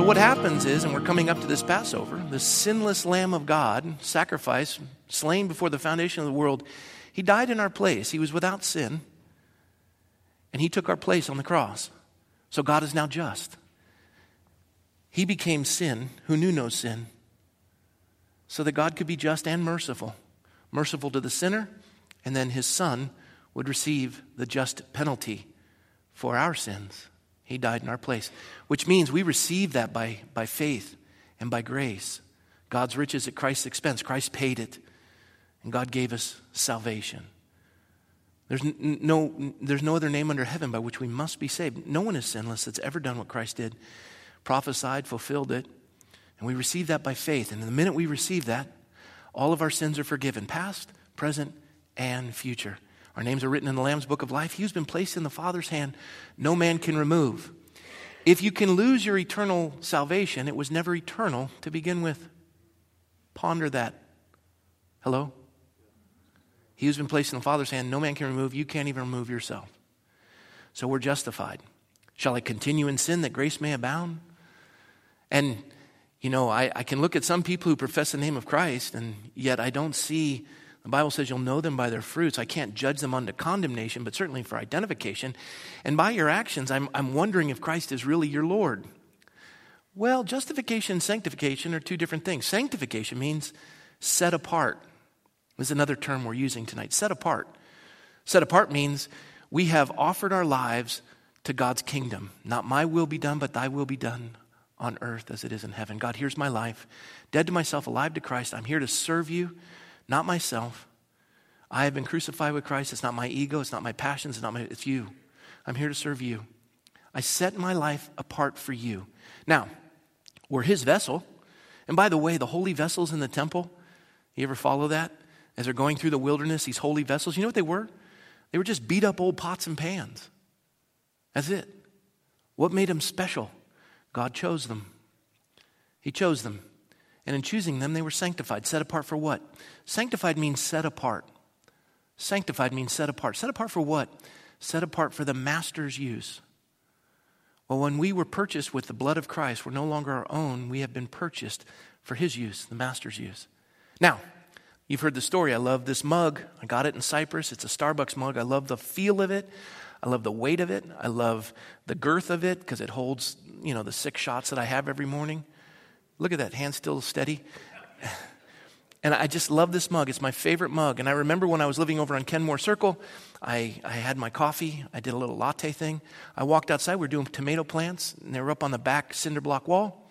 So, what happens is, and we're coming up to this Passover, the sinless Lamb of God, sacrifice, slain before the foundation of the world, he died in our place. He was without sin, and he took our place on the cross. So, God is now just. He became sin who knew no sin, so that God could be just and merciful. Merciful to the sinner, and then his son would receive the just penalty for our sins. He died in our place, which means we receive that by, by faith and by grace. God's riches at Christ's expense. Christ paid it, and God gave us salvation. There's no, there's no other name under heaven by which we must be saved. No one is sinless that's ever done what Christ did, prophesied, fulfilled it, and we receive that by faith. And the minute we receive that, all of our sins are forgiven, past, present, and future. Our names are written in the Lamb's book of life. He's been placed in the Father's hand. No man can remove. If you can lose your eternal salvation, it was never eternal to begin with. Ponder that. Hello? He who's been placed in the Father's hand, no man can remove. You can't even remove yourself. So we're justified. Shall I continue in sin that grace may abound? And, you know, I, I can look at some people who profess the name of Christ, and yet I don't see the Bible says you'll know them by their fruits. I can't judge them unto condemnation, but certainly for identification. And by your actions, I'm, I'm wondering if Christ is really your Lord. Well, justification and sanctification are two different things. Sanctification means set apart. Is another term we're using tonight. Set apart. Set apart means we have offered our lives to God's kingdom. Not my will be done, but thy will be done on earth as it is in heaven. God, here's my life. Dead to myself, alive to Christ. I'm here to serve you not myself. I have been crucified with Christ. It's not my ego, it's not my passions, it's not my it's you. I'm here to serve you. I set my life apart for you. Now, we're his vessel. And by the way, the holy vessels in the temple, you ever follow that? As they're going through the wilderness, these holy vessels, you know what they were? They were just beat up old pots and pans. That's it. What made them special? God chose them. He chose them. And in choosing them, they were sanctified. Set apart for what? Sanctified means set apart. Sanctified means set apart. Set apart for what? Set apart for the master's use. Well, when we were purchased with the blood of Christ, we're no longer our own. We have been purchased for his use, the master's use. Now, you've heard the story. I love this mug. I got it in Cyprus. It's a Starbucks mug. I love the feel of it. I love the weight of it. I love the girth of it because it holds, you know, the six shots that I have every morning. Look at that, hand still steady. And I just love this mug. It's my favorite mug. And I remember when I was living over on Kenmore Circle, I, I had my coffee. I did a little latte thing. I walked outside. We were doing tomato plants, and they were up on the back cinder block wall.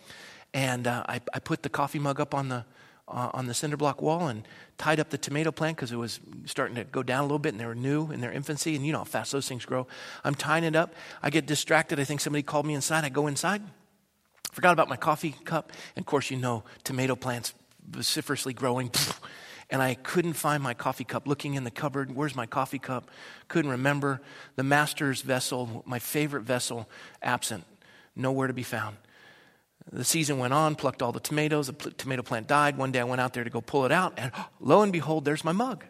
And uh, I, I put the coffee mug up on the, uh, on the cinder block wall and tied up the tomato plant because it was starting to go down a little bit and they were new in their infancy. And you know how fast those things grow. I'm tying it up. I get distracted. I think somebody called me inside. I go inside. Forgot about my coffee cup. And of course, you know, tomato plants vociferously growing. And I couldn't find my coffee cup. Looking in the cupboard, where's my coffee cup? Couldn't remember. The master's vessel, my favorite vessel, absent. Nowhere to be found. The season went on, plucked all the tomatoes. The tomato plant died. One day I went out there to go pull it out, and lo and behold, there's my mug.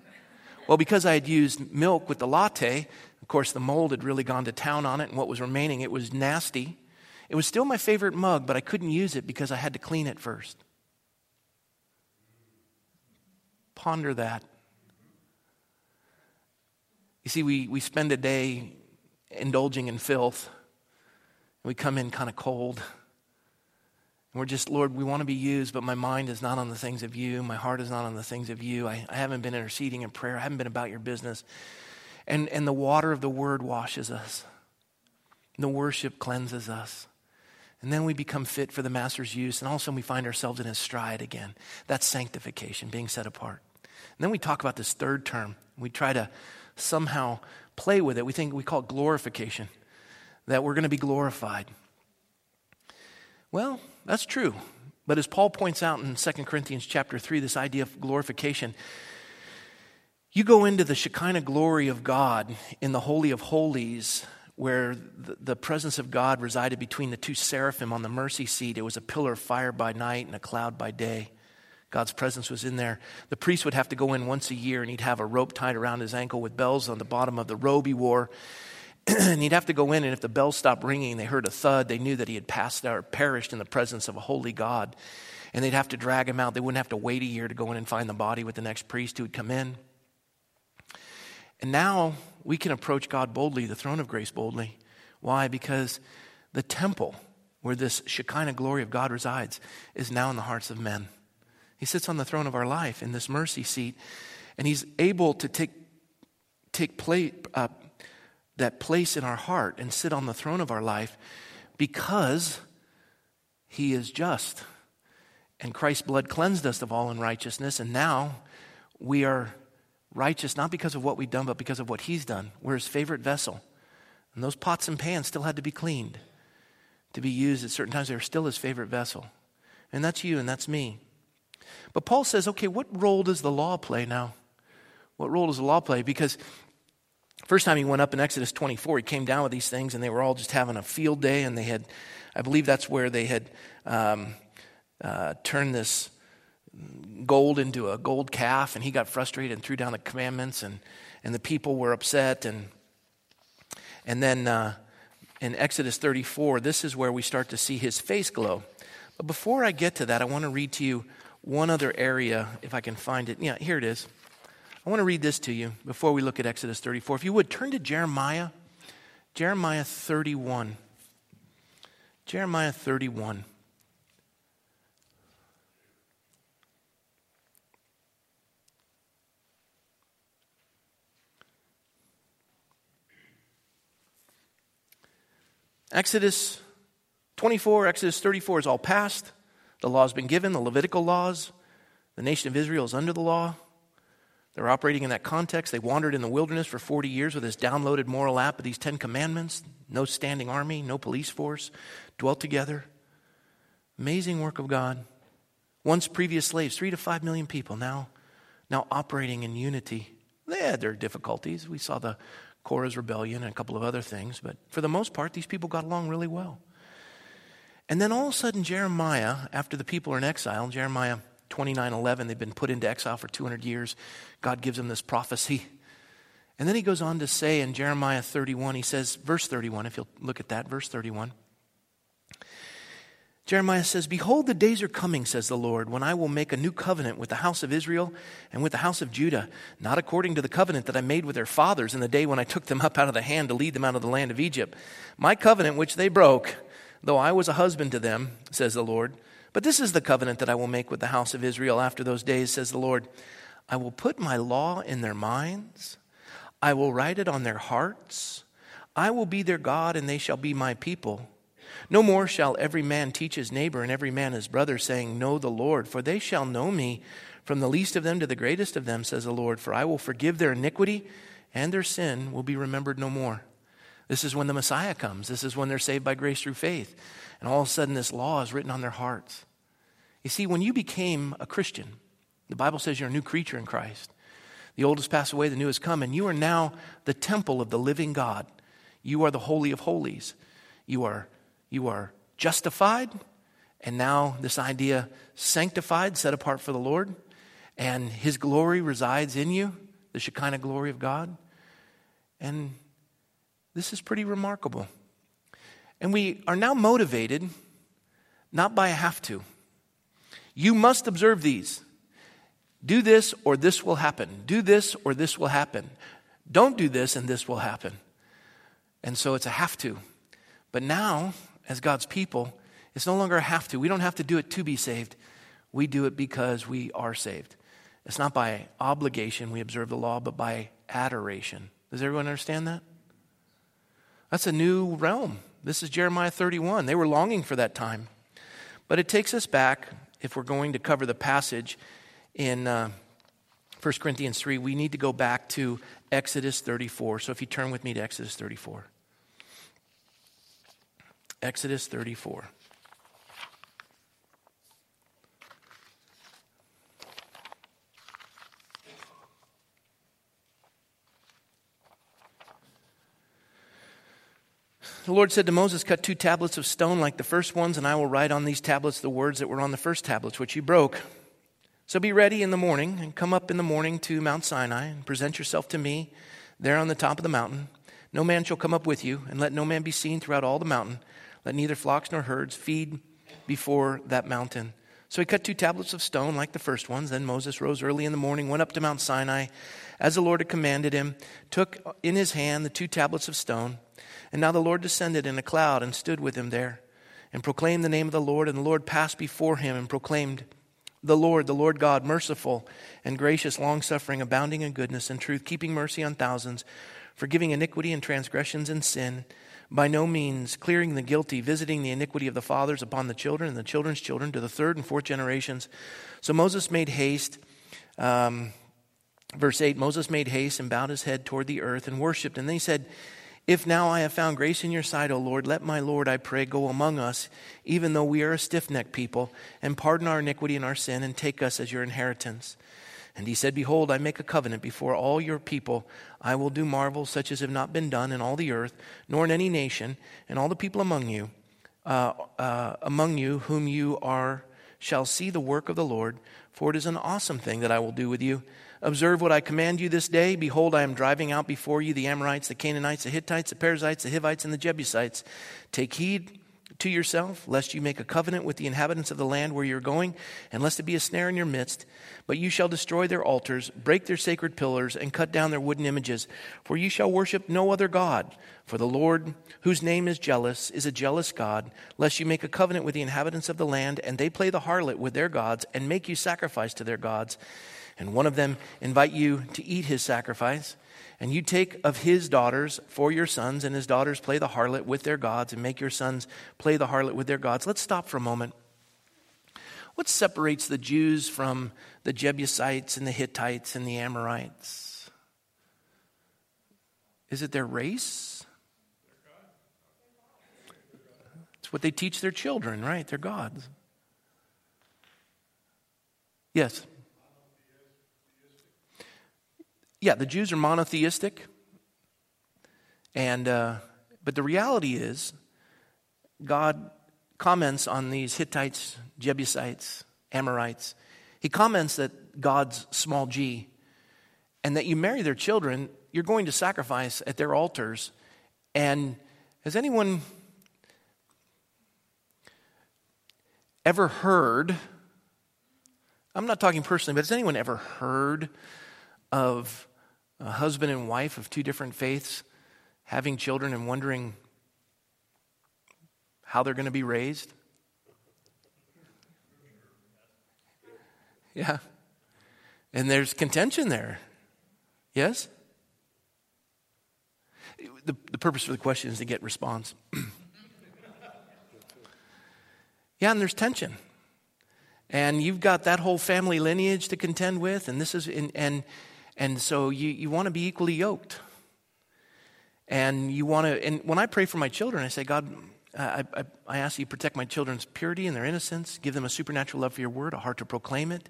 Well, because I had used milk with the latte, of course, the mold had really gone to town on it, and what was remaining, it was nasty. It was still my favorite mug, but I couldn't use it because I had to clean it first. Ponder that. You see, we, we spend a day indulging in filth, and we come in kind of cold. And we're just, Lord, we want to be used, but my mind is not on the things of you. My heart is not on the things of you. I, I haven't been interceding in prayer. I haven't been about your business. And, and the water of the word washes us, the worship cleanses us. And then we become fit for the master's use, and all of a sudden we find ourselves in his stride again. That's sanctification, being set apart. And then we talk about this third term. We try to somehow play with it. We think we call it glorification, that we're going to be glorified. Well, that's true. But as Paul points out in 2 Corinthians chapter 3, this idea of glorification, you go into the Shekinah glory of God in the Holy of Holies where the, presence of God resided between the two seraphim on the mercy seat. It was a pillar of fire by night and a cloud by day. God's presence was in there. The priest would have to go in once a year and he'd have a rope tied around his ankle with bells on the bottom of the robe he wore. and he'd have to go in, and if the bells stopped ringing, they heard a thud, they knew that he had passed out or perished in the presence of a holy God. And they'd have to drag him out. They wouldn't have to wait a year to go in and find the body with the next priest who would come in. And now we can approach God boldly, the throne of grace boldly. Why? Because the temple where this Shekinah glory of God resides is now in the hearts of men. He sits on the throne of our life in this mercy seat, and He's able to take, take uh, that place in our heart and sit on the throne of our life because He is just. And Christ's blood cleansed us of all unrighteousness, and now we are righteous not because of what we've done, but because of what He's done. We're His favorite vessel. And those pots and pans still had to be cleaned to be used at certain times. They were still His favorite vessel. And that's you, and that's me. But Paul says, okay, what role does the law play now? What role does the law play? Because first time he went up in Exodus 24, he came down with these things, and they were all just having a field day, and they had, I believe that's where they had um, uh, turned this gold into a gold calf, and he got frustrated and threw down the commandments, and, and the people were upset. And, and then uh, in Exodus 34, this is where we start to see his face glow. But before I get to that, I want to read to you one other area, if I can find it. Yeah, here it is. I want to read this to you before we look at Exodus 34. If you would, turn to Jeremiah, Jeremiah 31. Jeremiah 31. Exodus 24, Exodus 34 is all past. The law has been given, the Levitical laws. The nation of Israel is under the law. They're operating in that context. They wandered in the wilderness for 40 years with this downloaded moral app of these Ten Commandments no standing army, no police force, dwelt together. Amazing work of God. Once previous slaves, three to five million people, now, now operating in unity. They had their difficulties. We saw the Korah's rebellion and a couple of other things, but for the most part, these people got along really well. And then all of a sudden, Jeremiah, after the people are in exile, Jeremiah 29 11, they've been put into exile for 200 years. God gives them this prophecy. And then he goes on to say in Jeremiah 31, he says, verse 31, if you'll look at that, verse 31. Jeremiah says, Behold, the days are coming, says the Lord, when I will make a new covenant with the house of Israel and with the house of Judah, not according to the covenant that I made with their fathers in the day when I took them up out of the hand to lead them out of the land of Egypt. My covenant which they broke, though I was a husband to them, says the Lord. But this is the covenant that I will make with the house of Israel after those days, says the Lord. I will put my law in their minds, I will write it on their hearts. I will be their God, and they shall be my people. No more shall every man teach his neighbor and every man his brother, saying, Know the Lord, for they shall know me from the least of them to the greatest of them, says the Lord, for I will forgive their iniquity, and their sin will be remembered no more. This is when the Messiah comes. This is when they're saved by grace through faith. And all of a sudden, this law is written on their hearts. You see, when you became a Christian, the Bible says you're a new creature in Christ. The old has passed away, the new has come, and you are now the temple of the living God. You are the Holy of Holies. You are you are justified, and now this idea sanctified, set apart for the Lord, and His glory resides in you, the Shekinah glory of God. And this is pretty remarkable. And we are now motivated not by a have to. You must observe these. Do this or this will happen. Do this or this will happen. Don't do this and this will happen. And so it's a have to. But now as God's people, it's no longer a have to. We don't have to do it to be saved. We do it because we are saved. It's not by obligation we observe the law, but by adoration. Does everyone understand that? That's a new realm. This is Jeremiah 31. They were longing for that time. But it takes us back, if we're going to cover the passage in uh, 1 Corinthians 3, we need to go back to Exodus 34. So if you turn with me to Exodus 34. Exodus 34. The Lord said to Moses, Cut two tablets of stone like the first ones, and I will write on these tablets the words that were on the first tablets, which you broke. So be ready in the morning, and come up in the morning to Mount Sinai, and present yourself to me there on the top of the mountain. No man shall come up with you, and let no man be seen throughout all the mountain. Let neither flocks nor herds feed before that mountain. So he cut two tablets of stone like the first ones. Then Moses rose early in the morning, went up to Mount Sinai, as the Lord had commanded him, took in his hand the two tablets of stone. And now the Lord descended in a cloud and stood with him there, and proclaimed the name of the Lord. And the Lord passed before him and proclaimed, The Lord, the Lord God, merciful and gracious, long suffering, abounding in goodness and truth, keeping mercy on thousands forgiving iniquity and transgressions and sin, by no means clearing the guilty, visiting the iniquity of the fathers upon the children and the children's children to the third and fourth generations. So Moses made haste. Um, verse 8 Moses made haste and bowed his head toward the earth and worshiped. And then he said, If now I have found grace in your sight, O Lord, let my Lord, I pray, go among us, even though we are a stiff necked people, and pardon our iniquity and our sin, and take us as your inheritance. And he said, Behold, I make a covenant before all your people. I will do marvels such as have not been done in all the earth, nor in any nation, and all the people among you, uh, uh, among you whom you are, shall see the work of the Lord. For it is an awesome thing that I will do with you. Observe what I command you this day. Behold, I am driving out before you the Amorites, the Canaanites, the Hittites, the Perizzites, the Hivites, and the Jebusites. Take heed to yourself, lest you make a covenant with the inhabitants of the land where you're going, and lest it be a snare in your midst. But you shall destroy their altars, break their sacred pillars, and cut down their wooden images. For you shall worship no other God. For the Lord, whose name is jealous, is a jealous God, lest you make a covenant with the inhabitants of the land, and they play the harlot with their gods, and make you sacrifice to their gods. And one of them invite you to eat his sacrifice. And you take of his daughters for your sons, and his daughters play the harlot with their gods, and make your sons play the harlot with their gods. Let's stop for a moment. What separates the Jews from the Jebusites and the Hittites and the Amorites? Is it their race? It's what they teach their children, right? Their gods. Yes. Yeah, the Jews are monotheistic. And, uh, but the reality is, God comments on these Hittites, Jebusites, Amorites. He comments that God's small g, and that you marry their children, you're going to sacrifice at their altars. And has anyone ever heard? I'm not talking personally, but has anyone ever heard of a husband and wife of two different faiths having children and wondering how they're going to be raised? Yeah. And there's contention there. Yes? The, the purpose for the question is to get response. yeah, and there's tension. And you've got that whole family lineage to contend with, and this is, and, and and so you, you want to be equally yoked. And you want to, and when I pray for my children, I say, God, I, I, I ask you protect my children's purity and their innocence, give them a supernatural love for your word, a heart to proclaim it.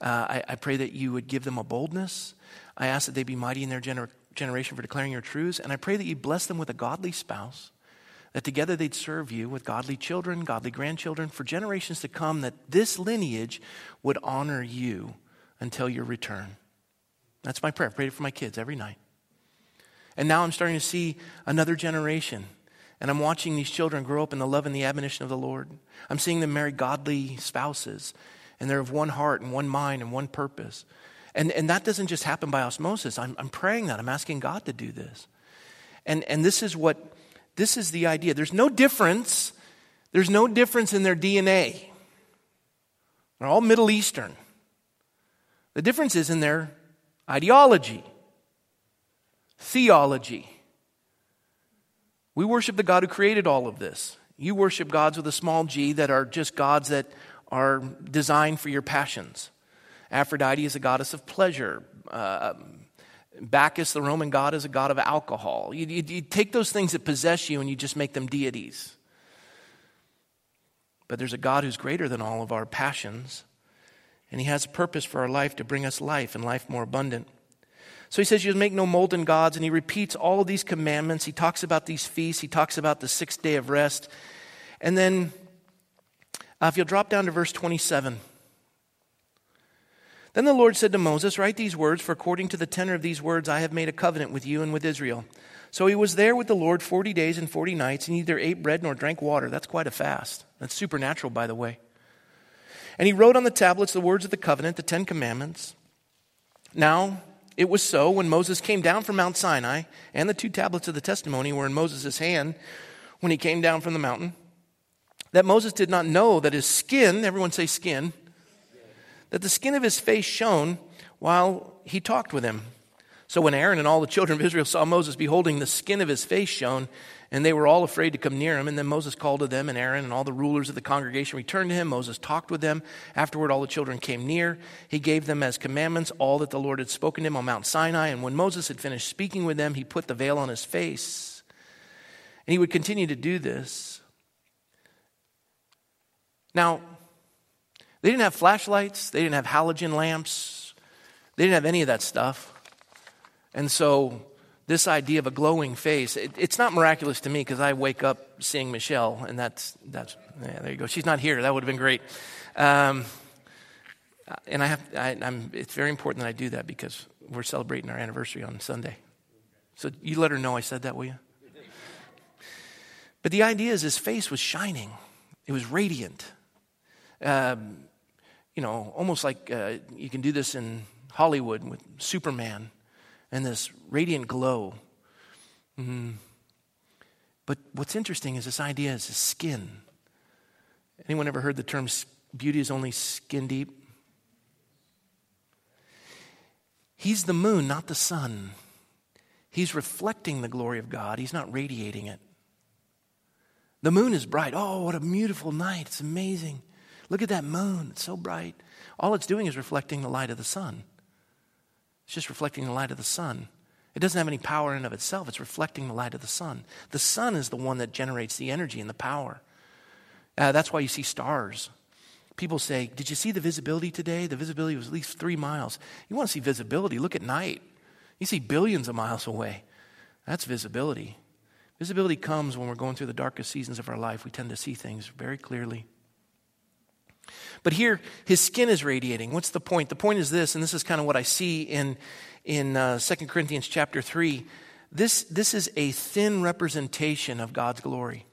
Uh, I, I, pray that you would give them a boldness. I ask that they be mighty in their gener- generation for declaring your truths. And I pray that you bless them with a godly spouse, that together they'd serve you with godly children, godly grandchildren, for generations to come, that this lineage would honor you until your return. That's my prayer. I prayed it for my kids every night. And now I'm starting to see another generation. And I'm watching these children grow up in the love and the admonition of the Lord. I'm seeing them marry godly spouses. And they're of one heart and one mind and one purpose. And, and that doesn't just happen by osmosis. I'm, I'm praying that. I'm asking God to do this. And, and this is what, this is the idea. There's no difference. There's no difference in their DNA. They're all Middle Eastern. The difference is in their ideology, theology. We worship the God who created all of this. You worship gods with a small g that are just gods that are designed for your passions. Aphrodite is a goddess of pleasure. Uh, Bacchus, the Roman god, is a god of alcohol. You, you, you take those things that possess you and you just make them deities. But there's a God who's greater than all of our passions and He has a purpose for our life to bring us life and life more abundant. So he says, You make no molten gods. And he repeats all of these commandments. He talks about these feasts. He talks about the sixth day of rest. And then, uh, if you'll drop down to verse 27. Then the Lord said to Moses, Write these words, for according to the tenor of these words, I have made a covenant with you and with Israel. So he was there with the Lord 40 days and 40 nights, and neither ate bread nor drank water. That's quite a fast. That's supernatural, by the way. And he wrote on the tablets the words of the covenant, the Ten Commandments. Now, it was so when Moses came down from Mount Sinai, and the two tablets of the testimony were in Moses' hand when he came down from the mountain, that Moses did not know that his skin, everyone say skin, that the skin of his face shone while he talked with him. So when Aaron and all the children of Israel saw Moses, beholding the skin of his face shone, and they were all afraid to come near him. And then Moses called to them, and Aaron and all the rulers of the congregation returned to him. Moses talked with them. Afterward, all the children came near. He gave them as commandments all that the Lord had spoken to him on Mount Sinai. And when Moses had finished speaking with them, he put the veil on his face. And he would continue to do this. Now, they didn't have flashlights, they didn't have halogen lamps, they didn't have any of that stuff. And so, this idea of a glowing face, it, it's not miraculous to me because I wake up seeing Michelle, and that's, that's yeah, there you go. She's not here. That would have been great. Um, and I have, I, am it's very important that I do that because we're celebrating our anniversary on Sunday. So you let her know I said that, will you? But the idea is his face was shining, it was radiant. Um, you know, almost like uh, you can do this in Hollywood with Superman and this radiant glow. Mm. But what's interesting is this idea is his skin. Anyone ever heard the term beauty is only skin deep? He's the moon, not the sun. He's reflecting the glory of God, he's not radiating it. The moon is bright. Oh, what a beautiful night. It's amazing. Look at that moon. It's so bright. All it's doing is reflecting the light of the sun. It's just reflecting the light of the sun. It doesn't have any power in and of itself. It's reflecting the light of the sun. The sun is the one that generates the energy and the power. Uh, that's why you see stars. People say, Did you see the visibility today? The visibility was at least three miles. You want to see visibility? Look at night. You see billions of miles away. That's visibility. Visibility comes when we're going through the darkest seasons of our life. We tend to see things very clearly. But here, his skin is radiating. What's the point? The point is this, and this is kind of what I see in, in uh, 2 Corinthians chapter 3. This, this is a thin representation of God's glory.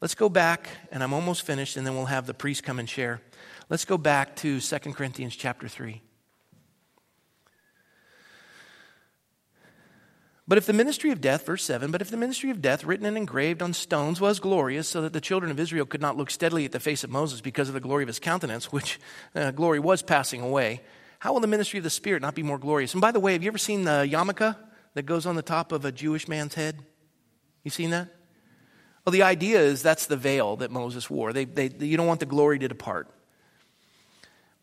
Let's go back, and I'm almost finished, and then we'll have the priest come and share. Let's go back to 2 Corinthians chapter 3. But if the ministry of death, verse 7, but if the ministry of death written and engraved on stones was glorious, so that the children of Israel could not look steadily at the face of Moses because of the glory of his countenance, which uh, glory was passing away, how will the ministry of the Spirit not be more glorious? And by the way, have you ever seen the yarmulke that goes on the top of a Jewish man's head? You seen that? Well, the idea is that's the veil that Moses wore. They, they, you don't want the glory to depart.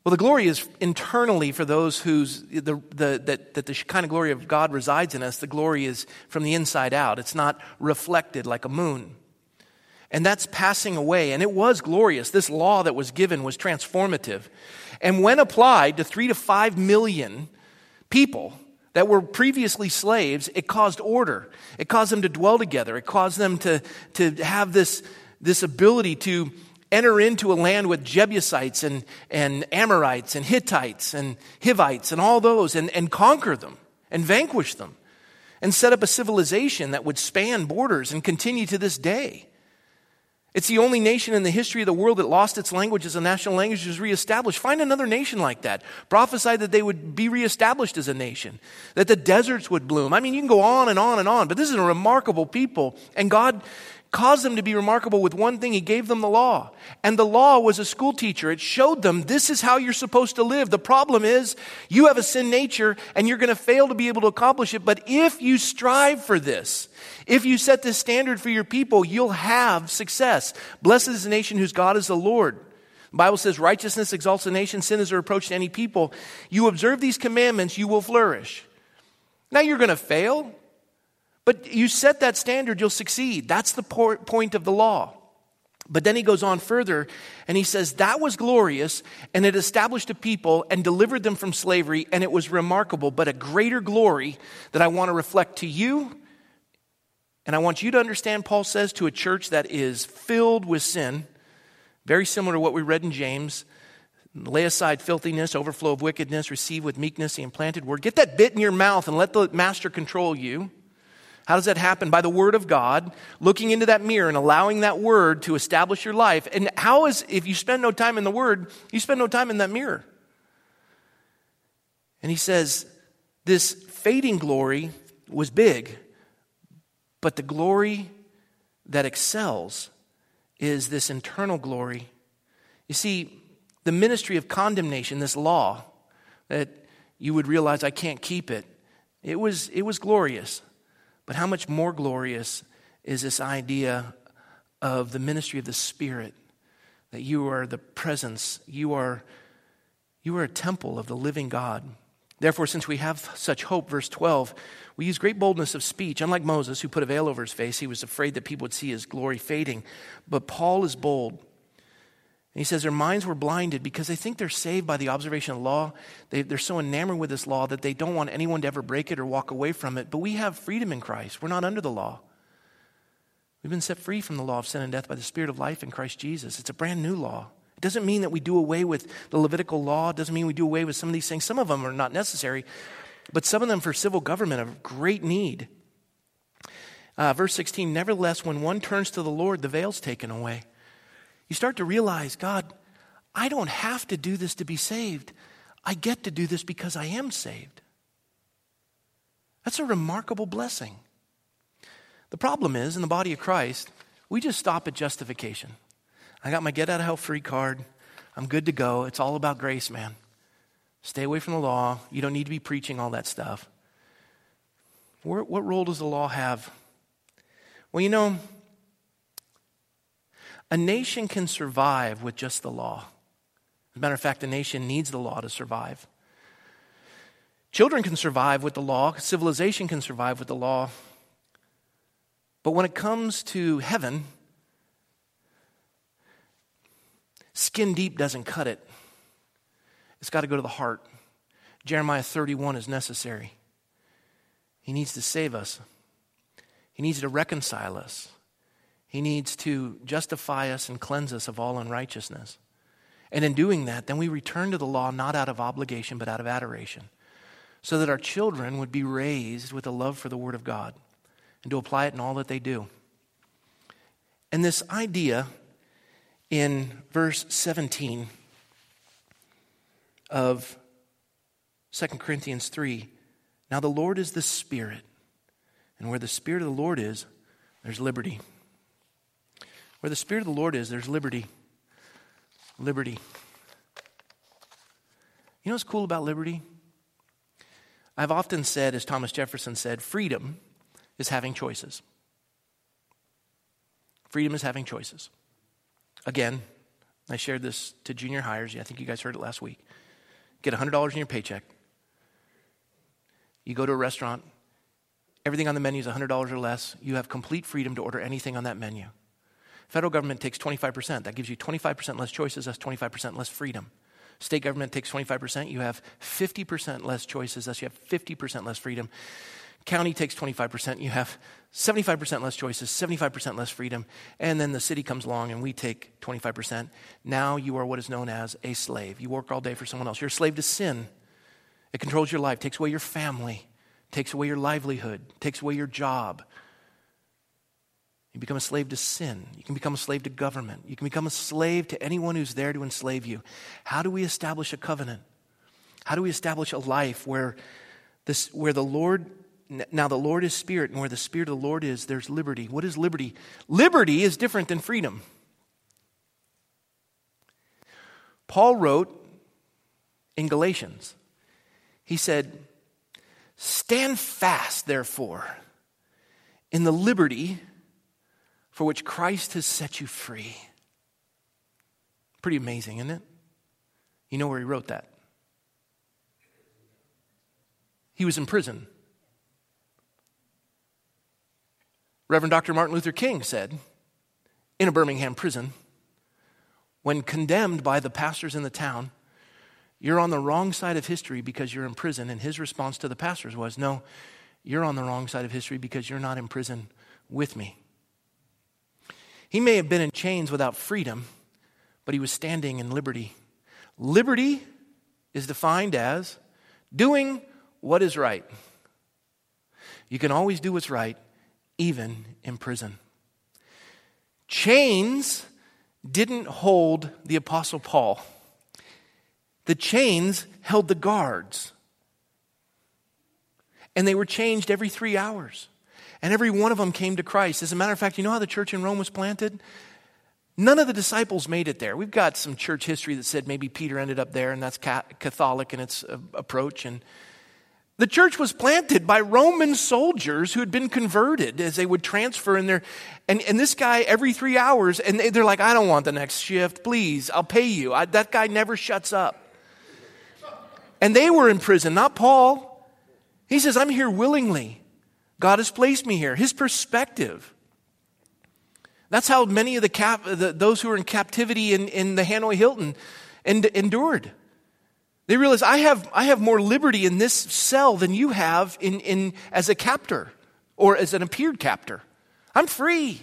Well, the glory is internally for those whose the, the, that, that the Shekinah glory of God resides in us. The glory is from the inside out. It's not reflected like a moon. And that's passing away. And it was glorious. This law that was given was transformative. And when applied to three to five million people that were previously slaves, it caused order. It caused them to dwell together. It caused them to, to have this, this ability to enter into a land with Jebusites and, and Amorites and Hittites and Hivites and all those and, and conquer them and vanquish them and set up a civilization that would span borders and continue to this day. It's the only nation in the history of the world that lost its language as a national language was reestablished. Find another nation like that. Prophesy that they would be reestablished as a nation, that the deserts would bloom. I mean, you can go on and on and on, but this is a remarkable people. And God caused them to be remarkable with one thing. He gave them the law. And the law was a school teacher. It showed them this is how you're supposed to live. The problem is you have a sin nature and you're going to fail to be able to accomplish it. But if you strive for this, if you set this standard for your people, you'll have success. Blessed is the nation whose God is the Lord. The Bible says righteousness exalts a nation, sin is a reproach to any people. You observe these commandments, you will flourish. Now you're going to fail. But you set that standard, you'll succeed. That's the point of the law. But then he goes on further and he says, That was glorious, and it established a people and delivered them from slavery, and it was remarkable, but a greater glory that I want to reflect to you. And I want you to understand, Paul says, to a church that is filled with sin, very similar to what we read in James. Lay aside filthiness, overflow of wickedness, receive with meekness the implanted word. Get that bit in your mouth and let the master control you. How does that happen? By the Word of God, looking into that mirror and allowing that Word to establish your life. And how is, if you spend no time in the Word, you spend no time in that mirror. And he says, this fading glory was big, but the glory that excels is this internal glory. You see, the ministry of condemnation, this law, that you would realize I can't keep it, it was, it was glorious. But how much more glorious is this idea of the ministry of the Spirit? That you are the presence, you are, you are a temple of the living God. Therefore, since we have such hope, verse 12, we use great boldness of speech. Unlike Moses, who put a veil over his face, he was afraid that people would see his glory fading. But Paul is bold. And he says their minds were blinded because they think they're saved by the observation of law. They, they're so enamored with this law that they don't want anyone to ever break it or walk away from it. But we have freedom in Christ. We're not under the law. We've been set free from the law of sin and death by the Spirit of life in Christ Jesus. It's a brand new law. It doesn't mean that we do away with the Levitical law. It doesn't mean we do away with some of these things. Some of them are not necessary, but some of them for civil government are of great need. Uh, verse 16, nevertheless, when one turns to the Lord, the veil's taken away. You start to realize, God, I don't have to do this to be saved. I get to do this because I am saved. That's a remarkable blessing. The problem is, in the body of Christ, we just stop at justification. I got my get out of hell free card. I'm good to go. It's all about grace, man. Stay away from the law. You don't need to be preaching all that stuff. What role does the law have? Well, you know, a nation can survive with just the law. As a matter of fact, a nation needs the law to survive. Children can survive with the law, civilization can survive with the law. But when it comes to heaven, skin deep doesn't cut it. It's got to go to the heart. Jeremiah 31 is necessary. He needs to save us, He needs to reconcile us. He needs to justify us and cleanse us of all unrighteousness. And in doing that, then we return to the law not out of obligation, but out of adoration, so that our children would be raised with a love for the Word of God and to apply it in all that they do. And this idea in verse 17 of 2 Corinthians 3 now the Lord is the Spirit, and where the Spirit of the Lord is, there's liberty. Where the Spirit of the Lord is, there's liberty. Liberty. You know what's cool about liberty? I've often said, as Thomas Jefferson said, freedom is having choices. Freedom is having choices. Again, I shared this to junior hires. I think you guys heard it last week. Get $100 in your paycheck. You go to a restaurant. Everything on the menu is $100 or less. You have complete freedom to order anything on that menu. Federal government takes 25%. That gives you 25% less choices, that's 25% less freedom. State government takes 25%, you have 50% less choices, thus you have 50% less freedom. County takes 25%, you have 75% less choices, 75% less freedom. And then the city comes along and we take 25%. Now you are what is known as a slave. You work all day for someone else. You're a slave to sin. It controls your life, takes away your family, takes away your livelihood, takes away your job, you become a slave to sin. You can become a slave to government. You can become a slave to anyone who's there to enslave you. How do we establish a covenant? How do we establish a life where, this, where the Lord, now the Lord is spirit, and where the spirit of the Lord is, there's liberty. What is liberty? Liberty is different than freedom. Paul wrote in Galatians, he said, Stand fast, therefore, in the liberty for which Christ has set you free. Pretty amazing, isn't it? You know where he wrote that? He was in prison. Reverend Dr. Martin Luther King said in a Birmingham prison, when condemned by the pastors in the town, you're on the wrong side of history because you're in prison. And his response to the pastors was, No, you're on the wrong side of history because you're not in prison with me. He may have been in chains without freedom, but he was standing in liberty. Liberty is defined as doing what is right. You can always do what's right even in prison. Chains didn't hold the Apostle Paul, the chains held the guards. And they were changed every three hours. And every one of them came to Christ. As a matter of fact, you know how the church in Rome was planted? None of the disciples made it there. We've got some church history that said maybe Peter ended up there, and that's Catholic in its uh, approach. And the church was planted by Roman soldiers who had been converted as they would transfer in their. And, and this guy, every three hours, and they're like, I don't want the next shift. Please, I'll pay you. I, that guy never shuts up. And they were in prison, not Paul. He says, I'm here willingly. God has placed me here. His perspective. That's how many of the, cap, the those who are in captivity in, in the Hanoi Hilton endured. They realize I have, I have more liberty in this cell than you have in, in, as a captor or as an appeared captor. I'm free.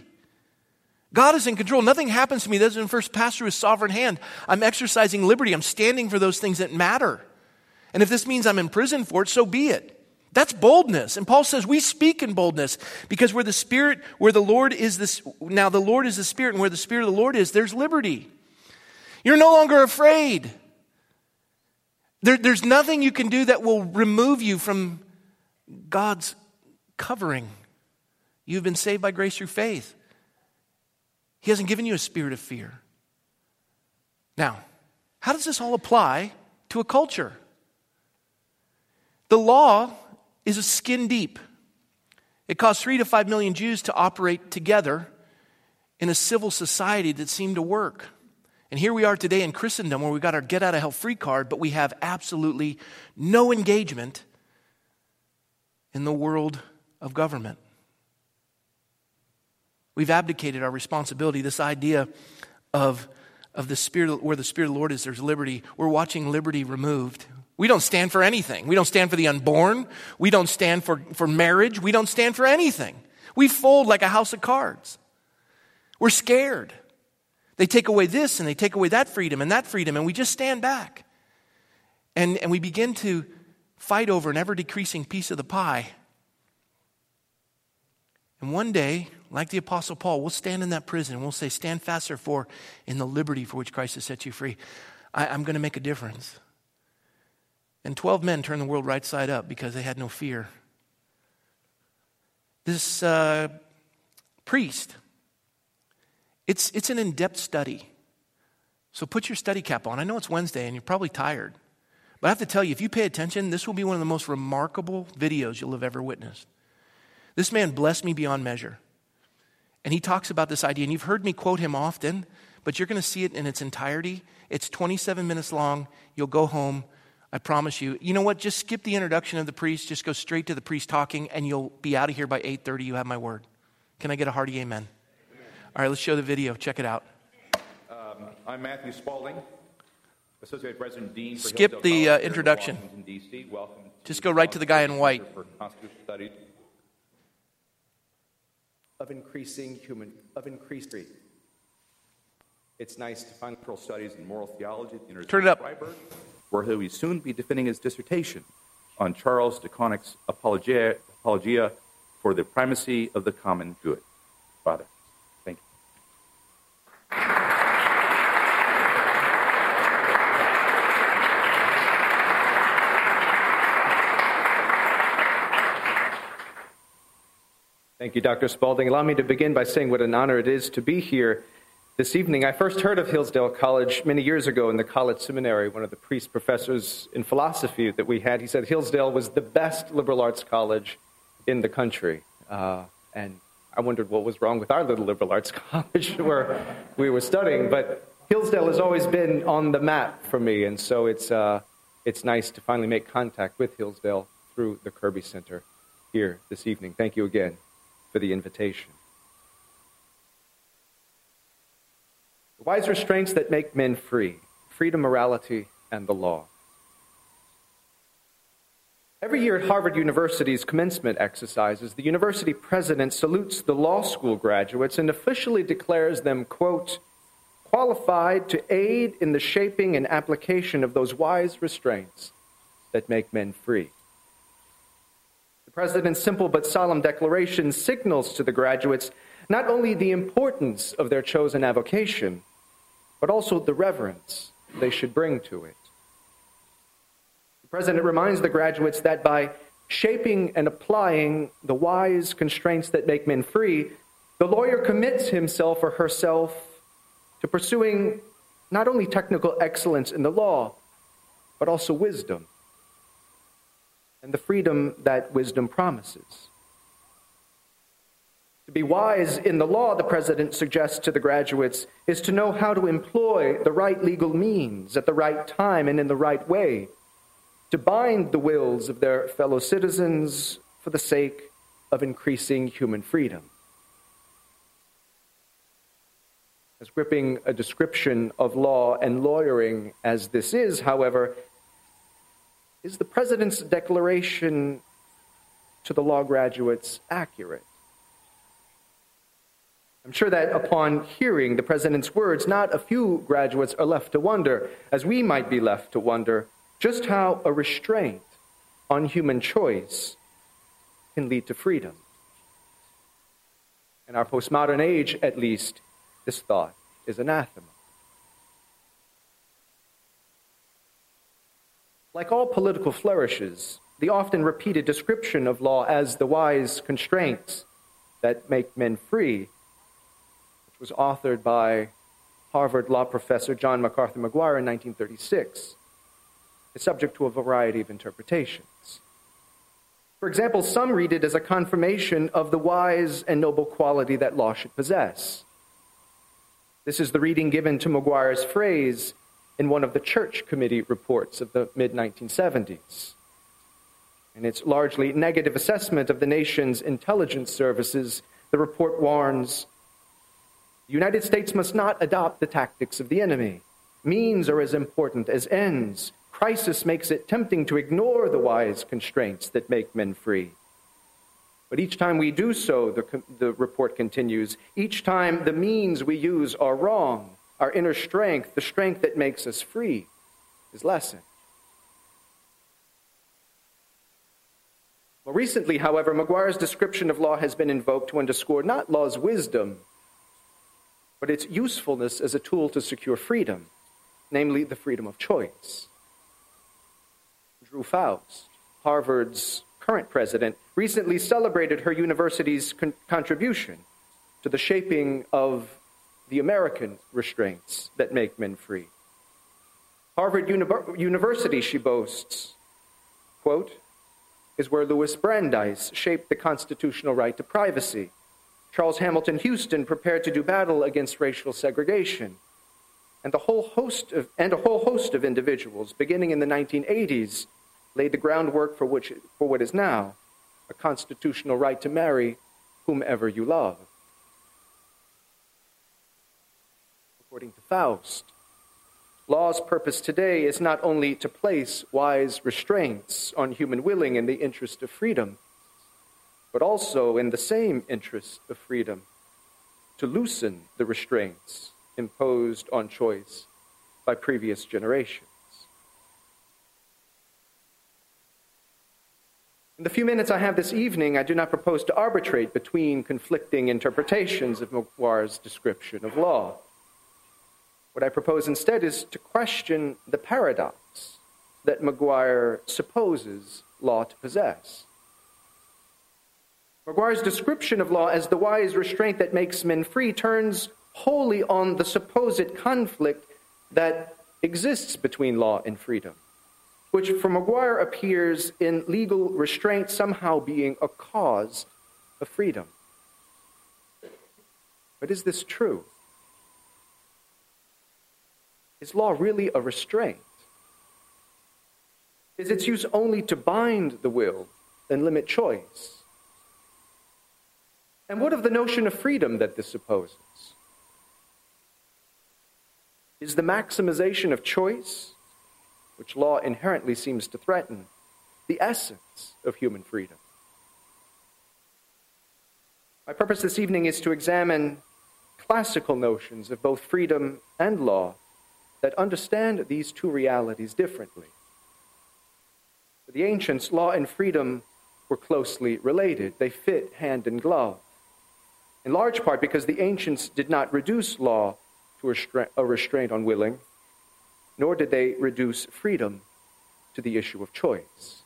God is in control. Nothing happens to me that doesn't first pass through his sovereign hand. I'm exercising liberty. I'm standing for those things that matter. And if this means I'm in prison for it, so be it. That's boldness. And Paul says we speak in boldness because where the Spirit, where the Lord is this, now the Lord is the Spirit, and where the Spirit of the Lord is, there's liberty. You're no longer afraid. There, there's nothing you can do that will remove you from God's covering. You've been saved by grace through faith. He hasn't given you a spirit of fear. Now, how does this all apply to a culture? The law is a skin deep. It caused three to five million Jews to operate together in a civil society that seemed to work. And here we are today in Christendom where we got our get out of hell free card, but we have absolutely no engagement in the world of government. We've abdicated our responsibility. This idea of, of the Spirit, where the Spirit of the Lord is, there's liberty. We're watching liberty removed. We don't stand for anything. We don't stand for the unborn. We don't stand for, for marriage. We don't stand for anything. We fold like a house of cards. We're scared. They take away this and they take away that freedom and that freedom, and we just stand back. And, and we begin to fight over an ever decreasing piece of the pie. And one day, like the Apostle Paul, we'll stand in that prison and we'll say, Stand fast, therefore, in the liberty for which Christ has set you free. I, I'm going to make a difference. And 12 men turned the world right side up because they had no fear. This uh, priest, it's, it's an in depth study. So put your study cap on. I know it's Wednesday and you're probably tired. But I have to tell you, if you pay attention, this will be one of the most remarkable videos you'll have ever witnessed. This man blessed me beyond measure. And he talks about this idea, and you've heard me quote him often, but you're going to see it in its entirety. It's 27 minutes long. You'll go home. I promise you. You know what? Just skip the introduction of the priest. Just go straight to the priest talking, and you'll be out of here by 8:30. You have my word. Can I get a hearty amen? amen. All right, let's show the video. Check it out. Um, I'm Matthew Spalding, Associate President Dean. For skip the uh, introduction. In Welcome. Just go right to the guy in white. For Constitutional Studies. Of increasing human, of increased. It's nice to find cultural studies and moral theology at the University Turn it up. Freiburg where he will soon be defending his dissertation on Charles de Koninck's Apologia, Apologia for the Primacy of the Common Good. Father, thank you. Thank you, Dr. Spalding. Allow me to begin by saying what an honor it is to be here this evening. I first heard of Hillsdale College many years ago in the college seminary. One of the priest professors in philosophy that we had, he said Hillsdale was the best liberal arts college in the country. Uh, and I wondered what was wrong with our little liberal arts college where we were studying. But Hillsdale has always been on the map for me, and so it's, uh, it's nice to finally make contact with Hillsdale through the Kirby Center here this evening. Thank you again for the invitation. The wise restraints that make men free freedom, morality, and the law. Every year at Harvard University's commencement exercises, the university president salutes the law school graduates and officially declares them, quote, qualified to aid in the shaping and application of those wise restraints that make men free. The president's simple but solemn declaration signals to the graduates not only the importance of their chosen avocation, but also the reverence they should bring to it. The president reminds the graduates that by shaping and applying the wise constraints that make men free, the lawyer commits himself or herself to pursuing not only technical excellence in the law, but also wisdom and the freedom that wisdom promises. To be wise in the law, the president suggests to the graduates, is to know how to employ the right legal means at the right time and in the right way, to bind the wills of their fellow citizens for the sake of increasing human freedom. As gripping a description of law and lawyering as this is, however, is the president's declaration to the law graduates accurate? I'm sure that upon hearing the president's words, not a few graduates are left to wonder, as we might be left to wonder, just how a restraint on human choice can lead to freedom. In our postmodern age, at least, this thought is anathema. Like all political flourishes, the often repeated description of law as the wise constraints that make men free, was authored by Harvard law professor John MacArthur Maguire in 1936, is subject to a variety of interpretations. For example, some read it as a confirmation of the wise and noble quality that law should possess. This is the reading given to Maguire's phrase in one of the church committee reports of the mid 1970s. In its largely negative assessment of the nation's intelligence services, the report warns the United States must not adopt the tactics of the enemy. Means are as important as ends. Crisis makes it tempting to ignore the wise constraints that make men free. But each time we do so, the, the report continues, each time the means we use are wrong our inner strength, the strength that makes us free, is lessened. More recently, however, Maguire's description of law has been invoked to underscore not law's wisdom, but its usefulness as a tool to secure freedom, namely the freedom of choice. Drew Faust, Harvard's current president, recently celebrated her university's con- contribution to the shaping of the American restraints that make men free. Harvard Uni- University, she boasts, quote, is where Louis Brandeis shaped the constitutional right to privacy. Charles Hamilton Houston prepared to do battle against racial segregation. And, the whole host of, and a whole host of individuals, beginning in the 1980s, laid the groundwork for, which, for what is now a constitutional right to marry whomever you love. according to Faust. Law's purpose today is not only to place wise restraints on human willing in the interest of freedom, but also in the same interest of freedom to loosen the restraints imposed on choice by previous generations. In the few minutes I have this evening, I do not propose to arbitrate between conflicting interpretations of Maguire's description of law. What I propose instead is to question the paradox that Maguire supposes law to possess. Maguire's description of law as the wise restraint that makes men free turns wholly on the supposed conflict that exists between law and freedom, which for Maguire appears in legal restraint somehow being a cause of freedom. But is this true? Is law really a restraint? Is its use only to bind the will and limit choice? And what of the notion of freedom that this supposes? Is the maximization of choice, which law inherently seems to threaten, the essence of human freedom? My purpose this evening is to examine classical notions of both freedom and law that understand these two realities differently. For the ancients, law and freedom were closely related. They fit hand in glove. In large part because the ancients did not reduce law to a restraint on willing, nor did they reduce freedom to the issue of choice.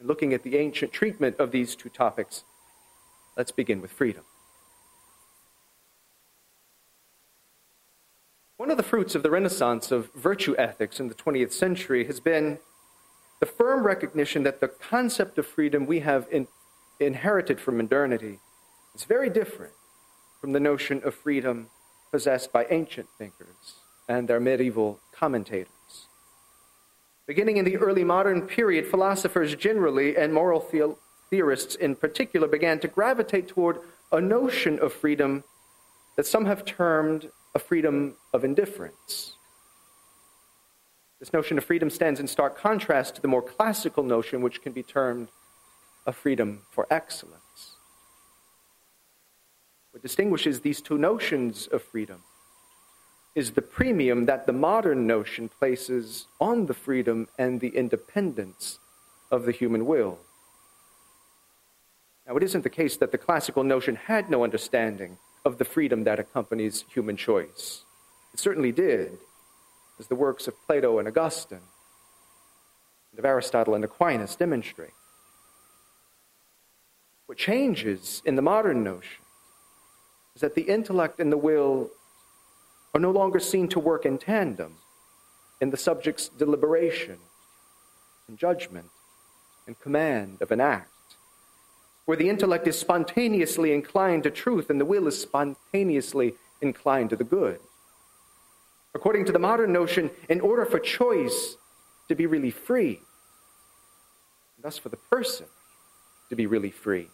In looking at the ancient treatment of these two topics, let's begin with freedom. One of the fruits of the renaissance of virtue ethics in the 20th century has been the firm recognition that the concept of freedom we have in, inherited from modernity is very different from the notion of freedom possessed by ancient thinkers and their medieval commentators. Beginning in the early modern period, philosophers generally and moral the- theorists in particular began to gravitate toward a notion of freedom that some have termed a freedom of indifference. This notion of freedom stands in stark contrast to the more classical notion, which can be termed a freedom for excellence. What distinguishes these two notions of freedom is the premium that the modern notion places on the freedom and the independence of the human will. Now, it isn't the case that the classical notion had no understanding of the freedom that accompanies human choice. It certainly did, as the works of Plato and Augustine and of Aristotle and Aquinas demonstrate. What changes in the modern notion is that the intellect and the will are no longer seen to work in tandem in the subject's deliberation and judgment and command of an act where the intellect is spontaneously inclined to truth and the will is spontaneously inclined to the good. According to the modern notion, in order for choice to be really free, and thus for the person to be really free,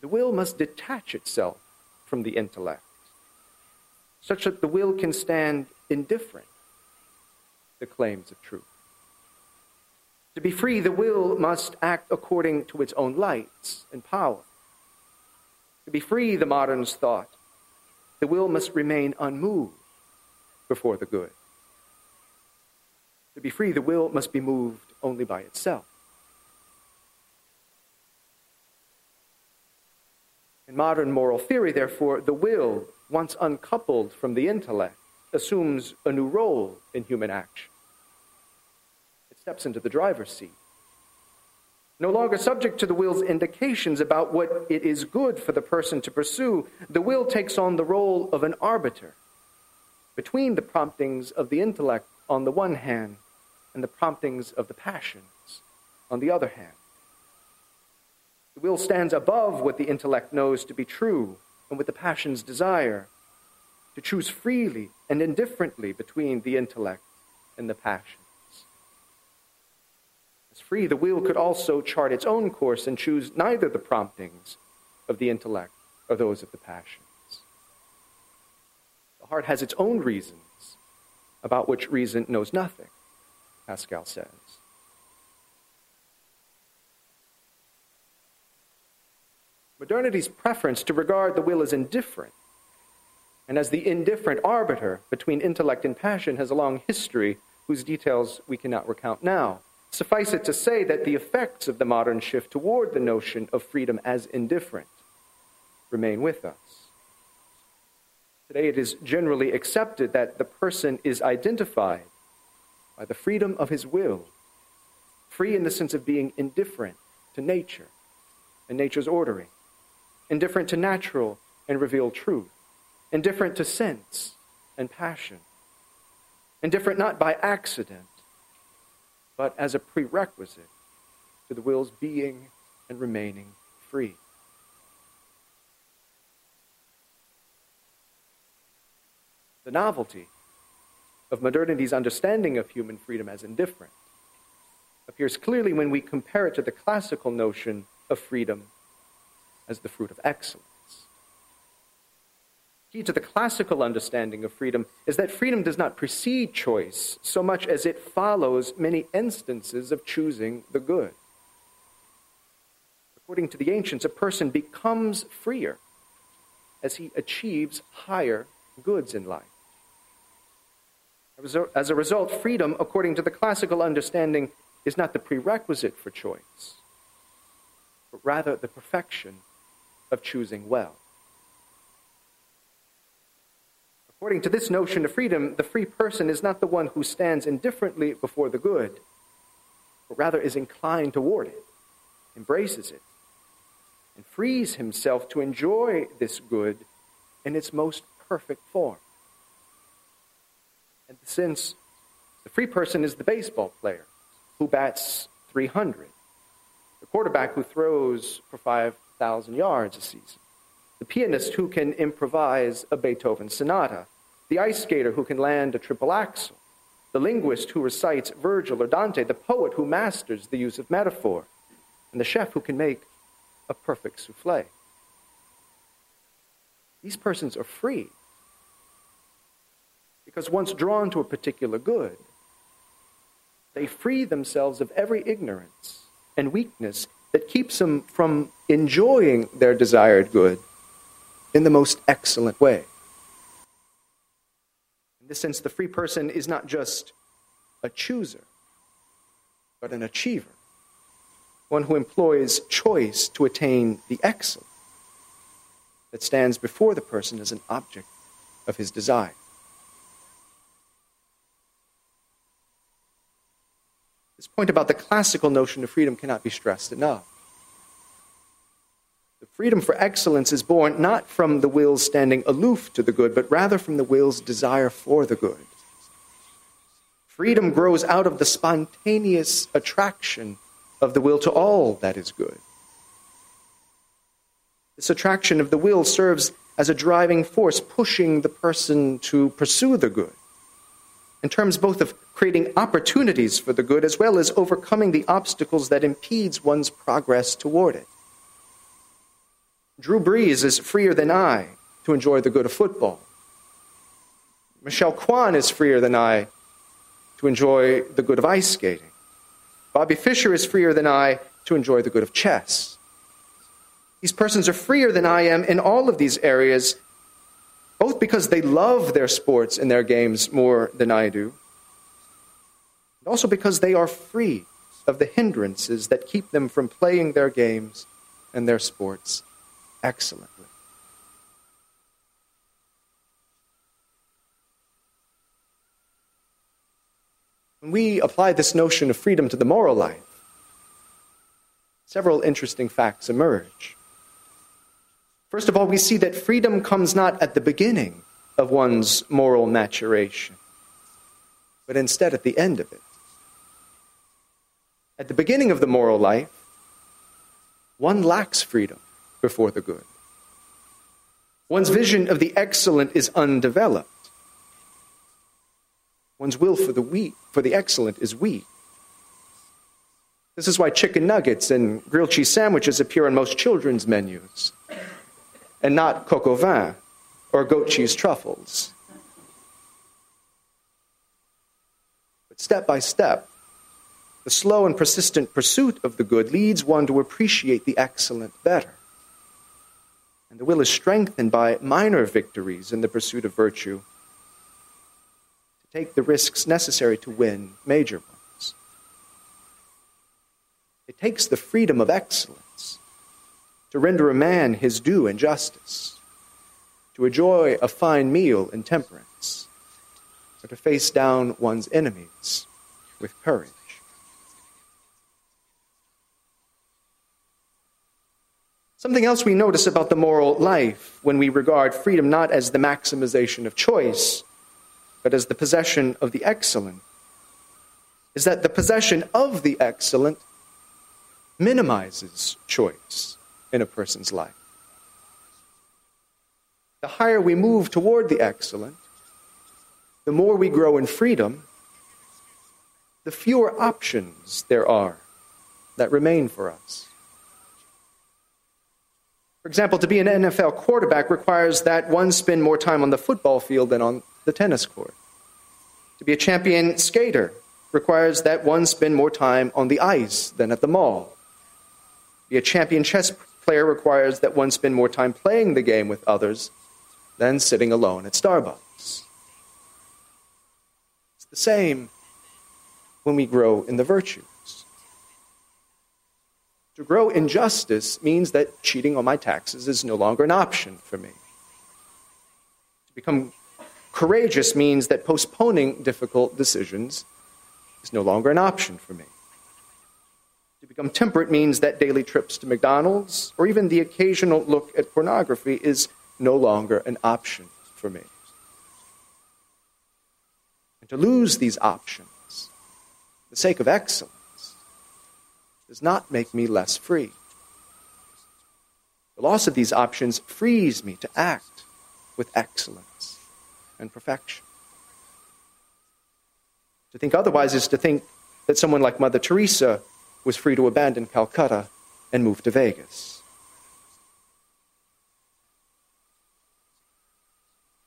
the will must detach itself from the intellect, such that the will can stand indifferent to the claims of truth. To be free, the will must act according to its own lights and power. To be free, the moderns thought, the will must remain unmoved before the good. To be free, the will must be moved only by itself. In modern moral theory, therefore, the will, once uncoupled from the intellect, assumes a new role in human action It steps into the driver's seat. No longer subject to the will's indications about what it is good for the person to pursue, the will takes on the role of an arbiter between the promptings of the intellect on the one hand and the promptings of the passions on the other hand. The will stands above what the intellect knows to be true and what the passions desire, to choose freely and indifferently between the intellect and the passions. As free, the will could also chart its own course and choose neither the promptings of the intellect or those of the passions. The heart has its own reasons about which reason knows nothing, Pascal says. Modernity's preference to regard the will as indifferent and as the indifferent arbiter between intellect and passion has a long history whose details we cannot recount now. Suffice it to say that the effects of the modern shift toward the notion of freedom as indifferent remain with us. Today, it is generally accepted that the person is identified by the freedom of his will, free in the sense of being indifferent to nature and nature's ordering, indifferent to natural and revealed truth, indifferent to sense and passion, indifferent not by accident but as a prerequisite to the will's being and remaining free. The novelty of modernity's understanding of human freedom as indifferent appears clearly when we compare it to the classical notion of freedom as the fruit of excellence key to the classical understanding of freedom is that freedom does not precede choice so much as it follows many instances of choosing the good. According to the ancients, a person becomes freer as he achieves higher goods in life. As a result, freedom, according to the classical understanding, is not the prerequisite for choice, but rather the perfection of choosing well. According to this notion of freedom, the free person is not the one who stands indifferently before the good, but rather is inclined toward it, embraces it, and frees himself to enjoy this good in its most perfect form. And since the free person is the baseball player who bats 300, the quarterback who throws for 5,000 yards a season, the pianist who can improvise a Beethoven sonata, the ice skater who can land a triple axel, the linguist who recites Virgil or Dante, the poet who masters the use of metaphor, and the chef who can make a perfect souffle. These persons are free. Because once drawn to a particular good, they free themselves of every ignorance and weakness that keeps them from enjoying their desired good in the most excellent way. In this sense, the free person is not just a chooser, but an achiever, one who employs choice to attain the excellent that stands before the person as an object of his desire. This point about the classical notion of freedom cannot be stressed enough. The freedom for excellence is born not from the will's standing aloof to the good, but rather from the will's desire for the good. Freedom grows out of the spontaneous attraction of the will to all that is good. This attraction of the will serves as a driving force, pushing the person to pursue the good in terms both of creating opportunities for the good as well as overcoming the obstacles that impedes one's progress toward it. Drew Brees is freer than I to enjoy the good of football. Michelle Kwan is freer than I to enjoy the good of ice skating. Bobby Fischer is freer than I to enjoy the good of chess. These persons are freer than I am in all of these areas both because they love their sports and their games more than I do, and also because they are free of the hindrances that keep them from playing their games and their sports excellently. When we apply this notion of freedom to the moral life, several interesting facts emerge. First of all, we see that freedom comes not at the beginning of one's moral maturation, but instead at the end of it. At the beginning of the moral life, one lacks freedom before the good. One's vision of the excellent is undeveloped. One's will for the weak, for the excellent is weak. This is why chicken nuggets and grilled cheese sandwiches appear on most children's menus and not coq au vin or goat cheese truffles. But step by step, the slow and persistent pursuit of the good leads one to appreciate the excellent better. And the will is strengthened by minor victories in the pursuit of virtue to take the risks necessary to win major ones. It takes the freedom of excellence to render a man his due in justice, to enjoy a fine meal in temperance, or to face down one's enemies with courage. Something else we notice about the moral life when we regard freedom not as the maximization of choice, but as the possession of the excellent, is that the possession of the excellent minimizes choice in a person's life. The higher we move toward the excellent, the more we grow in freedom, the fewer options there are that remain for us. For example, to be an NFL quarterback requires that one spend more time on the football field than on the tennis court. To be a champion skater requires that one spend more time on the ice than at the mall. To be a champion chess player requires that one spend more time playing the game with others than sitting alone at Starbucks. It's the same when we grow in the virtues. To grow in justice means that cheating on my taxes is no longer an option for me. To become courageous means that postponing difficult decisions is no longer an option for me. Temperate means that daily trips to McDonald's or even the occasional look at pornography is no longer an option for me. And to lose these options, for the sake of excellence, does not make me less free. The loss of these options frees me to act with excellence and perfection. To think otherwise is to think that someone like Mother Teresa was free to abandon Calcutta and move to Vegas.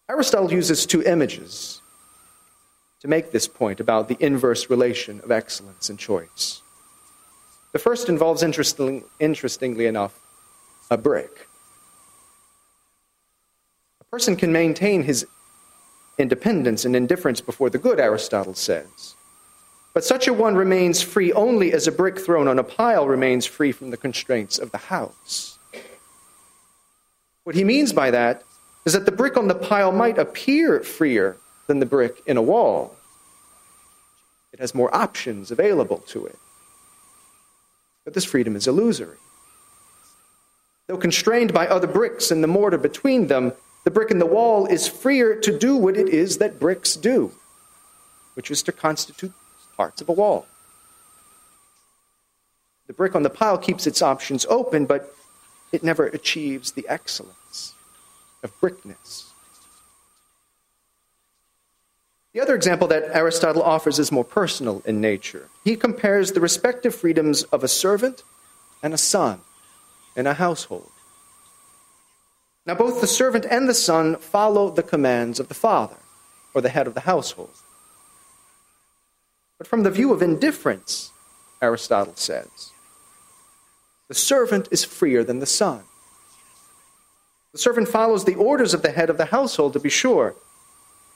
Aristotle uses two images to make this point about the inverse relation of excellence and choice. The first involves, interesting, interestingly enough, a brick. A person can maintain his independence and indifference before the good, Aristotle says. But such a one remains free only as a brick thrown on a pile remains free from the constraints of the house. What he means by that is that the brick on the pile might appear freer than the brick in a wall. It has more options available to it. But this freedom is illusory. Though constrained by other bricks and the mortar between them, the brick in the wall is freer to do what it is that bricks do, which is to constitute parts of a wall. The brick on the pile keeps its options open, but it never achieves the excellence of brickness. The other example that Aristotle offers is more personal in nature. He compares the respective freedoms of a servant and a son in a household. Now, both the servant and the son follow the commands of the father, or the head of the household. But from the view of indifference, Aristotle says, the servant is freer than the son. The servant follows the orders of the head of the household, to be sure,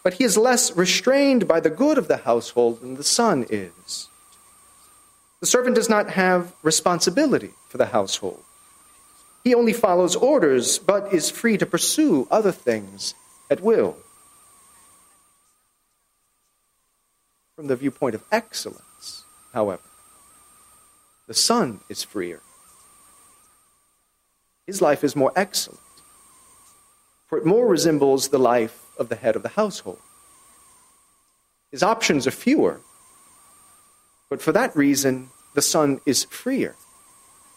but he is less restrained by the good of the household than the son is. The servant does not have responsibility for the household. He only follows orders, but is free to pursue other things at will. From the viewpoint of excellence, however, the son is freer. His life is more excellent, for it more resembles the life of the head of the household. His options are fewer, but for that reason, the son is freer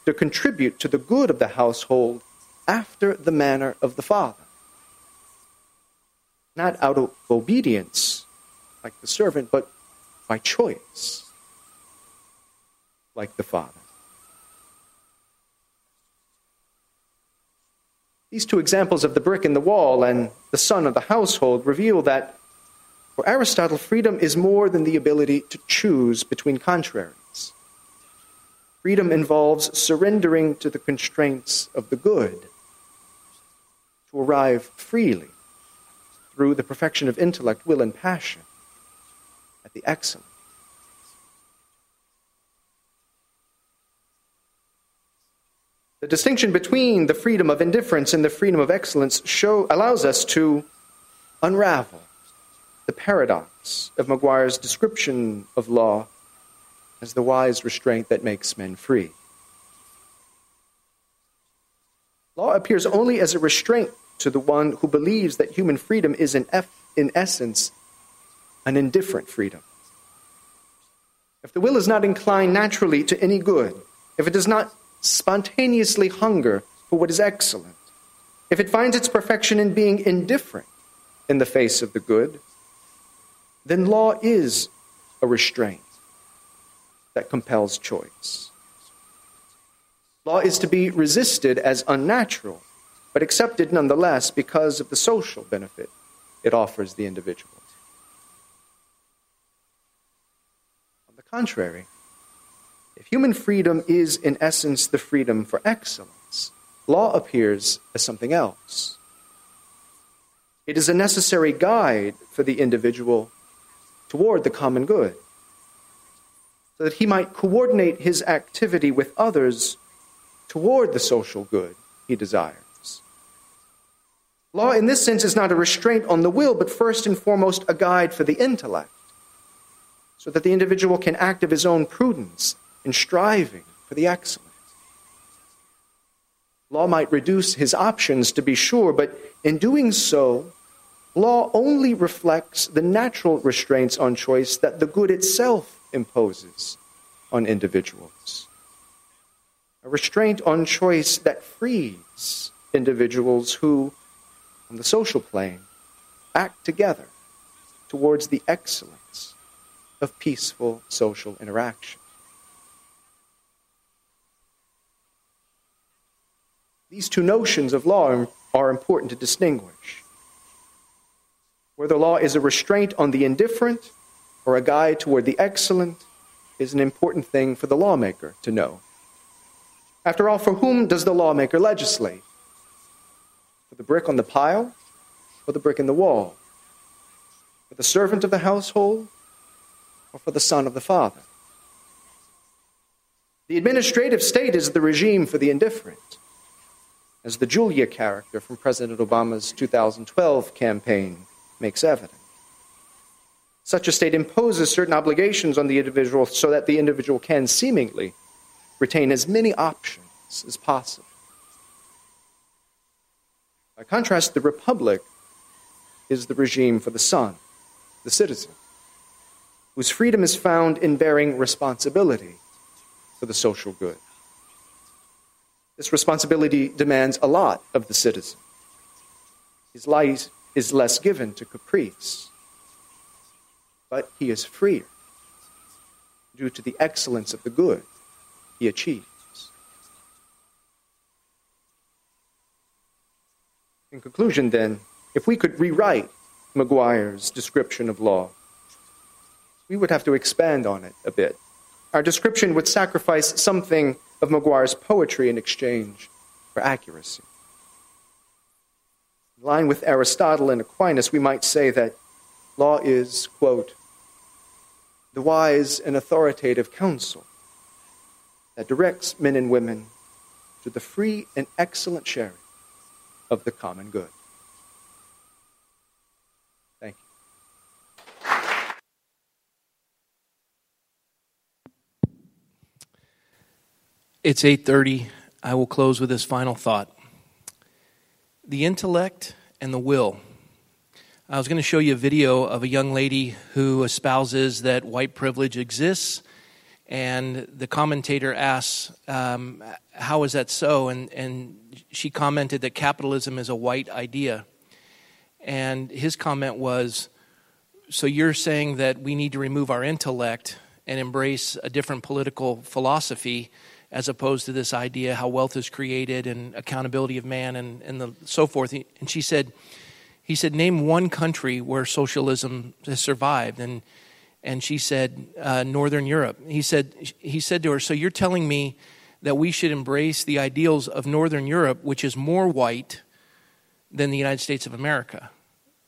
to contribute to the good of the household after the manner of the father. Not out of obedience, like the servant, but by choice, like the father. These two examples of the brick in the wall and the son of the household reveal that for Aristotle, freedom is more than the ability to choose between contraries. Freedom involves surrendering to the constraints of the good, to arrive freely through the perfection of intellect, will, and passion at the excellent. The distinction between the freedom of indifference and the freedom of excellence show, allows us to unravel the paradox of Maguire's description of law as the wise restraint that makes men free. Law appears only as a restraint to the one who believes that human freedom is, in, in essence, an indifferent freedom. If the will is not inclined naturally to any good, if it does not spontaneously hunger for what is excellent, if it finds its perfection in being indifferent in the face of the good, then law is a restraint that compels choice. Law is to be resisted as unnatural, but accepted nonetheless because of the social benefit it offers the individual. On the contrary, if human freedom is, in essence, the freedom for excellence, law appears as something else. It is a necessary guide for the individual toward the common good, so that he might coordinate his activity with others toward the social good he desires. Law, in this sense, is not a restraint on the will, but first and foremost a guide for the intellect, so that the individual can act of his own prudence in striving for the excellent. Law might reduce his options, to be sure, but in doing so, law only reflects the natural restraints on choice that the good itself imposes on individuals. A restraint on choice that frees individuals who, on the social plane, act together towards the excellence of peaceful social interaction. These two notions of law are important to distinguish. Whether law is a restraint on the indifferent or a guide toward the excellent is an important thing for the lawmaker to know. After all, for whom does the lawmaker legislate? For the brick on the pile or the brick in the wall? For the servant of the household or for the son of the father? The administrative state is the regime for the indifferent as the Julia character from President Obama's 2012 campaign makes evident. Such a state imposes certain obligations on the individual so that the individual can seemingly retain as many options as possible. By contrast, the republic is the regime for the son, the citizen, whose freedom is found in bearing responsibility for the social good. This responsibility demands a lot of the citizen. His life is less given to caprice, but he is freer due to the excellence of the good he achieves. In conclusion, then, if we could rewrite Maguire's description of law, we would have to expand on it a bit. Our description would sacrifice something of Maguire's poetry in exchange for accuracy. In line with Aristotle and Aquinas, we might say that law is, quote, the wise and authoritative counsel that directs men and women to the free and excellent sharing of the common good. It's 8:30. I will close with this final thought. The intellect and the will. I was going to show you a video of a young lady who espouses that white privilege exists, and the commentator asks, um, "How is that so?" And and she commented that capitalism is a white idea, and his comment was, "So you're saying that we need to remove our intellect and embrace a different political philosophy?" As opposed to this idea how wealth is created and accountability of man and, and the, so forth. And she said, he said, name one country where socialism has survived. And, and she said, uh, Northern Europe. He said, he said to her, so you're telling me that we should embrace the ideals of Northern Europe, which is more white than the United States of America.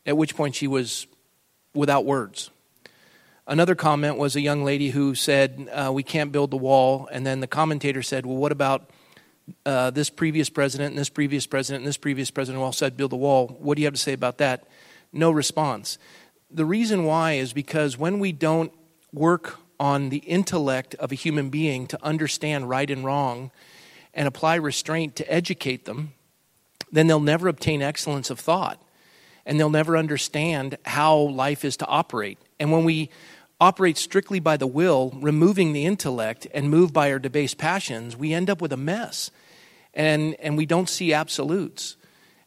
At which point she was without words. Another comment was a young lady who said, uh, We can't build the wall. And then the commentator said, Well, what about uh, this previous president and this previous president and this previous president who all said build the wall? What do you have to say about that? No response. The reason why is because when we don't work on the intellect of a human being to understand right and wrong and apply restraint to educate them, then they'll never obtain excellence of thought and they'll never understand how life is to operate. And when we operate strictly by the will, removing the intellect, and move by our debased passions, we end up with a mess. And, and we don't see absolutes.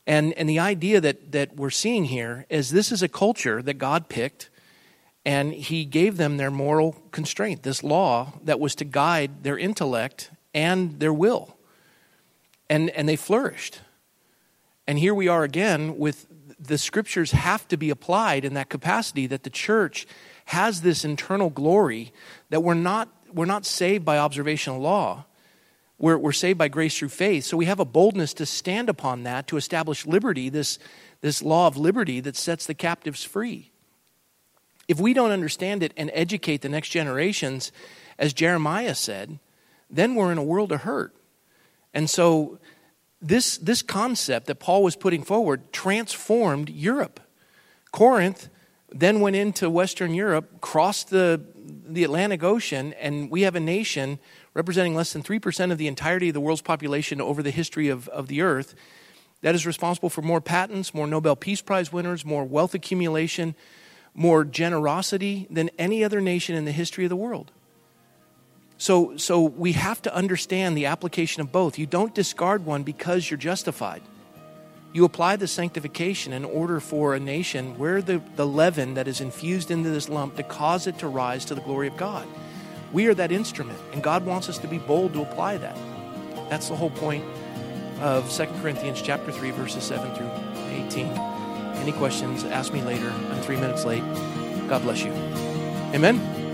And, and the idea that, that we're seeing here is this is a culture that God picked, and He gave them their moral constraint, this law that was to guide their intellect and their will. And, and they flourished. And here we are again with the scriptures have to be applied in that capacity that the church has this internal glory that we're not, we're not saved by observational law. We're, we're saved by grace through faith. So we have a boldness to stand upon that, to establish liberty, this, this law of liberty that sets the captives free. If we don't understand it and educate the next generations, as Jeremiah said, then we're in a world of hurt. And so, this, this concept that Paul was putting forward transformed Europe. Corinth then went into Western Europe, crossed the, the Atlantic Ocean, and we have a nation representing less than 3% of the entirety of the world's population over the history of, of the earth that is responsible for more patents, more Nobel Peace Prize winners, more wealth accumulation, more generosity than any other nation in the history of the world. So, so we have to understand the application of both. You don't discard one because you're justified. You apply the sanctification in order for a nation where the, the leaven that is infused into this lump to cause it to rise to the glory of God. We are that instrument, and God wants us to be bold to apply that. That's the whole point of 2 Corinthians chapter 3, verses 7 through 18. Any questions, ask me later. I'm three minutes late. God bless you. Amen.